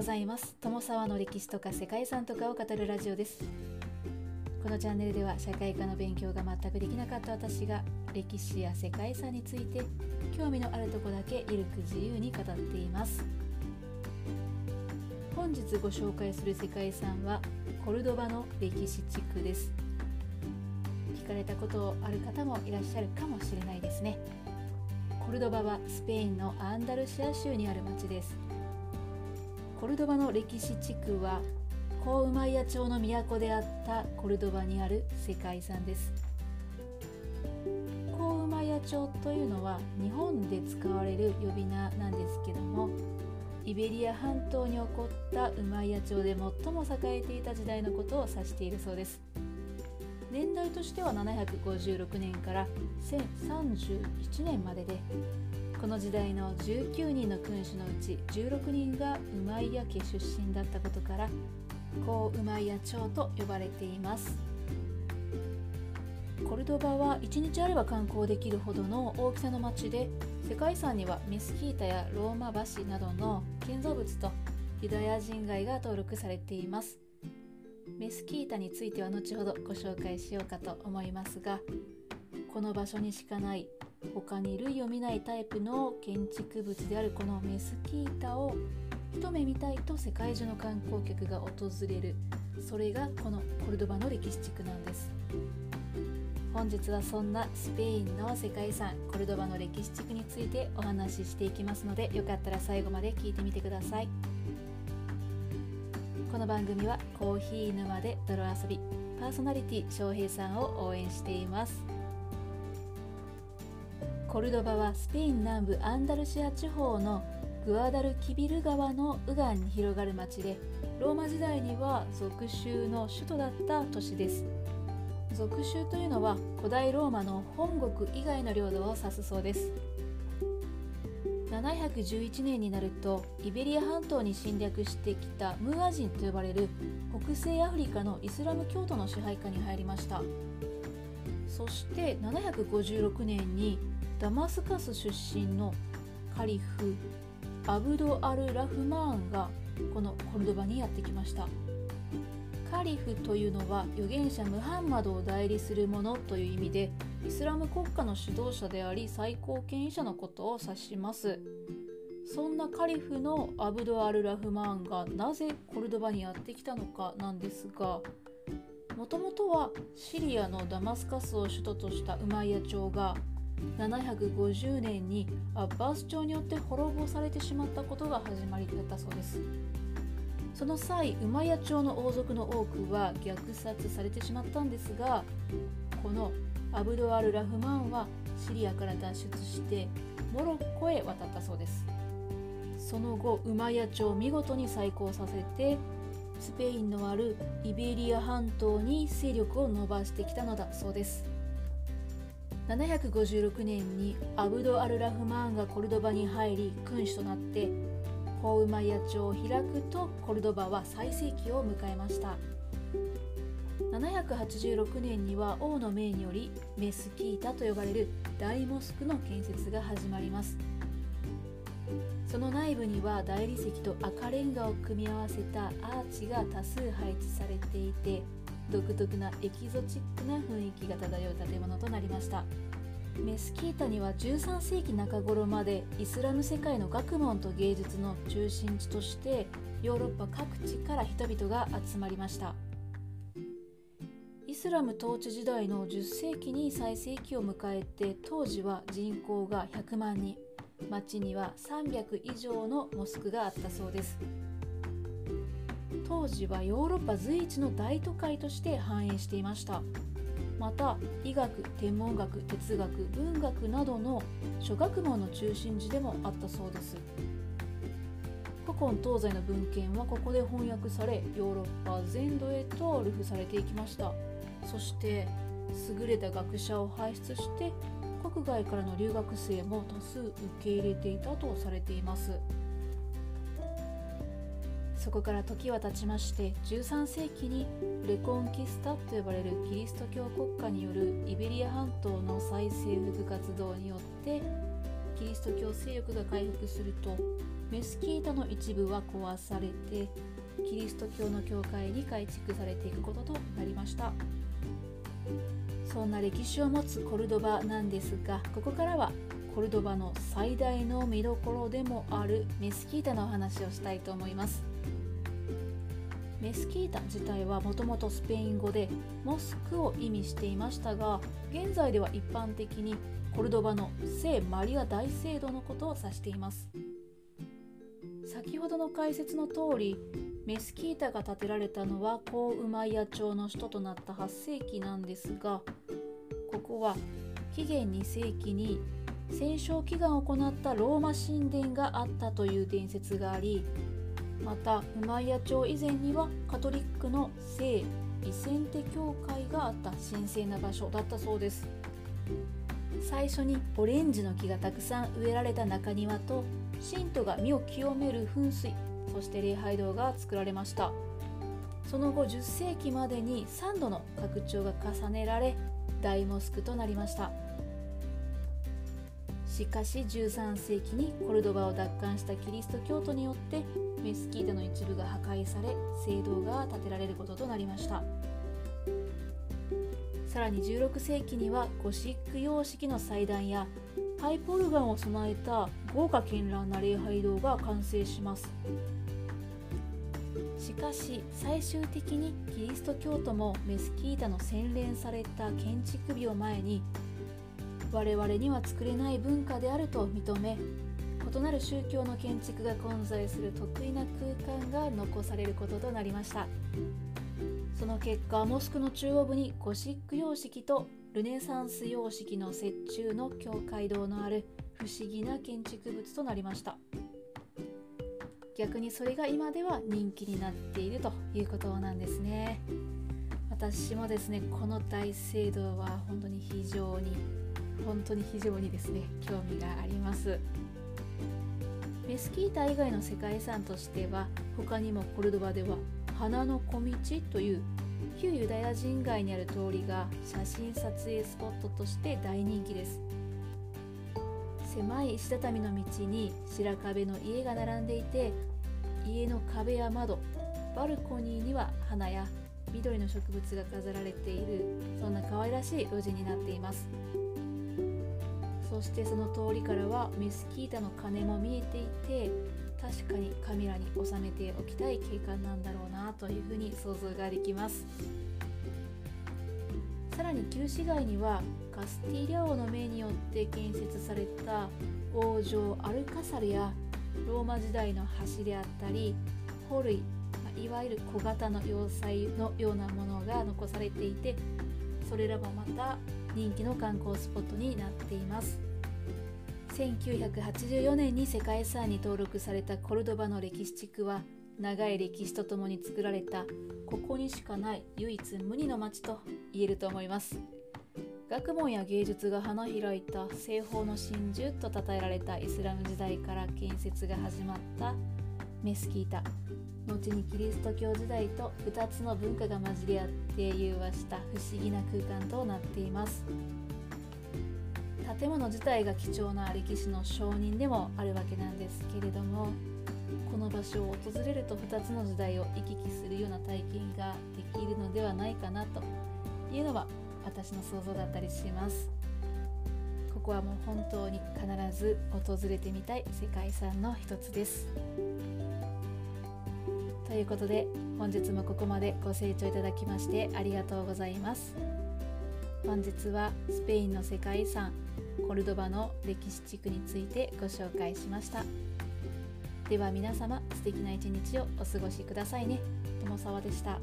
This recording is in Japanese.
ございます。友沢の歴史とか世界遺産とかを語るラジオです。このチャンネルでは社会科の勉強が全くできなかった私が歴史や世界遺産について興味のあるとこだけゆるく自由に語っています。本日ご紹介する世界遺産はコルドバの歴史地区です。聞かれたことある方もいらっしゃるかもしれないですね。コルドバはスペインのアンダルシア州にある町です。コルドバの歴史地区はコウマイヤ町の都であったコルドバにある世界遺産です。コウマイヤ町というのは日本で使われる呼び名なんですけどもイベリア半島に起こったウマイヤ町で最も栄えていた時代のことを指しているそうです。年代としては756年から1031年まででこの時代の19人の君主のうち16人がウマイヤ家出身だったことからコウウマイヤ町と呼ばれています。コルドバは1日あれば観光できるほどの大きさの町で世界遺産にはメスキータやローマ橋などの建造物とユダヤ人街が登録されています。メスキータについては後ほどご紹介しようかと思いますがこの場所にしかない他に類を見ないタイプの建築物であるこのメスキータを一目見たいと世界中の観光客が訪れる。それがこのコルドバの歴史地区なんです。本日はそんなスペインの世界遺産コルドバの歴史地区についてお話ししていきますのでよかったら最後まで聞いてみてください。この番組はコーヒー沼で泥遊びパーソナリティ翔平さんを応援しています。コルドバはスペイン南部アンダルシア地方のグアダルキビル川の右岸に広がる町でローマ時代には属州の首都だった都市です。属州というのは古代ローマの本国以外の領土を指すそうです。711年になるとイベリア半島に侵略してきたムーア人と呼ばれる北西アフリカのイスラム教徒の支配下に入りました。そして756年にダマスカス出身のカリフアブド・アル・ラフマーンがこのコルドバにやってきました。カリフというのは預言者ムハンマドを代理する者という意味でイスラム国家の指導者であり最高権威者のことを指します。そんなカリフのアブド・アル・ラフマーンがなぜコルドバにやってきたのかなんですがもともとはシリアのダマスカスを首都としたウマイヤ朝が750年にアッバース朝によって滅ぼされてしまったことが始まりだったそうです。その際ウマヤ朝の王族の多くは虐殺されてしまったんですがこのアブドアル・ラフマンはシリアから脱出してモロッコへ渡ったそうです。その後ウマヤ朝を見事に再興させてスペインのあるイベリア半島に勢力を伸ばしてきたのだそうです。756年にアブド・アル・ラフマーンがコルドバに入り君主となってコウマイヤ朝を開くとコルドバは最盛期を迎えました。786年には王の命によりメスキータと呼ばれる大モスクの建設が始まります。その内部には大理石と赤レンガを組み合わせたアーチが多数配置されていて独特なエキゾチックな雰囲気が漂う建物となりました。メスキータには13世紀中頃までイスラム世界の学問と芸術の中心地としてヨーロッパ各地から人々が集まりました。イスラム統治時代の10世紀に最盛期を迎えて当時は人口が100万人町には300以上のモスクがあったそうです。当時はヨーロッパ随一の大都会として繁栄していました。また医学天文学哲学文学などの諸学問の中心地でもあったそうです。古今東西の文献はここで翻訳されヨーロッパ全土へと流布されていきました。そして優れた学者を輩出して国外からの留学生も多数受け入れていたとされています。そこから時は経ちまして13世紀にレコンキスタと呼ばれるキリスト教国家によるイベリア半島の再征服活動によってキリスト教勢力が回復するとメスキータの一部は壊されてキリスト教の教会に改築されていくこととなりました。そんな歴史を持つコルドバなんですがここからはコルドバの最大の見どころでもあるメスキータのお話をしたいと思います。メスキータ自体はもともとスペイン語でモスクを意味していましたが現在では一般的にコルドバの聖マリア大聖堂のことを指しています。先ほどの解説の通りメスキータが建てられたのはコウウマイヤ朝の首都となった8世紀なんですがここは紀元2世紀に戦勝祈願を行ったローマ神殿があったという伝説がありまたウマイヤ朝以前にはカトリックの聖イセンテ教会があった神聖な場所だったそうです。最初にオレンジの木がたくさん植えられた中庭と信徒が身を清める噴水そして礼拝堂が作られました。その後10世紀までに3度の拡張が重ねられ大モスクとなりました。しかし13世紀にコルドバを奪還したキリスト教徒によってメスキータの一部が破壊され聖堂が建てられることとなりました。さらに16世紀にはゴシック様式の祭壇やパイプオルガンを備えた豪華絢爛な礼拝堂が完成します。しかし最終的にキリスト教徒もメスキータの洗練された建築美を前に我々には作れない文化であると認め異なる宗教の建築が混在する得意な空間が残されることとなりました。その結果モスクの中央部にゴシック様式とルネサンス様式の折衷の教会堂のある不思議な建築物となりました。逆にそれが今では人気になっているということなんですね。私もですねこの大聖堂は本当に非常に本当に非常にですね興味があります。メスキータ以外の世界遺産としては他にもコルドバでは花の小道という旧ユダヤ人街にある通りが写真撮影スポットとして大人気です。狭い石畳の道に白壁の家が並んでいて家の壁や窓バルコニーには花や緑の植物が飾られているそんな可愛らしい路地になっています。そしてその通りからはメスキータの鐘も見えていて確かにカメラに収めておきたい景観なんだろうなというふうに想像ができます。さらに旧市街にはカスティリャ王の命によって建設された王城アルカサルやローマ時代の橋であったりホルイいわゆる小型の要塞のようなものが残されていてそれらもまた人気の観光スポットになっています。1984年に世界遺産に登録されたコルドバの歴史地区は長い歴史とともに作られたここにしかない唯一無二の街と言えると思います。学問や芸術が花開いた西方の真珠と称えられたイスラム時代から建設が始まったメスキータ後にキリスト教時代と2つの文化が混じり合って融和した不思議な空間となっています。建物自体が貴重な歴史の証人でもあるわけなんですけれどもこの場所を訪れると2つの時代を行き来するような体験ができるのではないかなというのは私の想像だったりします。ここはもう本当に必ず訪れてみたい世界遺産の一つです。ということで本日もここまでご清聴いただきましてありがとうございます。本日はスペインの世界遺産コルドバの歴史地区についてご紹介しました。では皆様素敵な一日をお過ごしくださいね。友沢でした。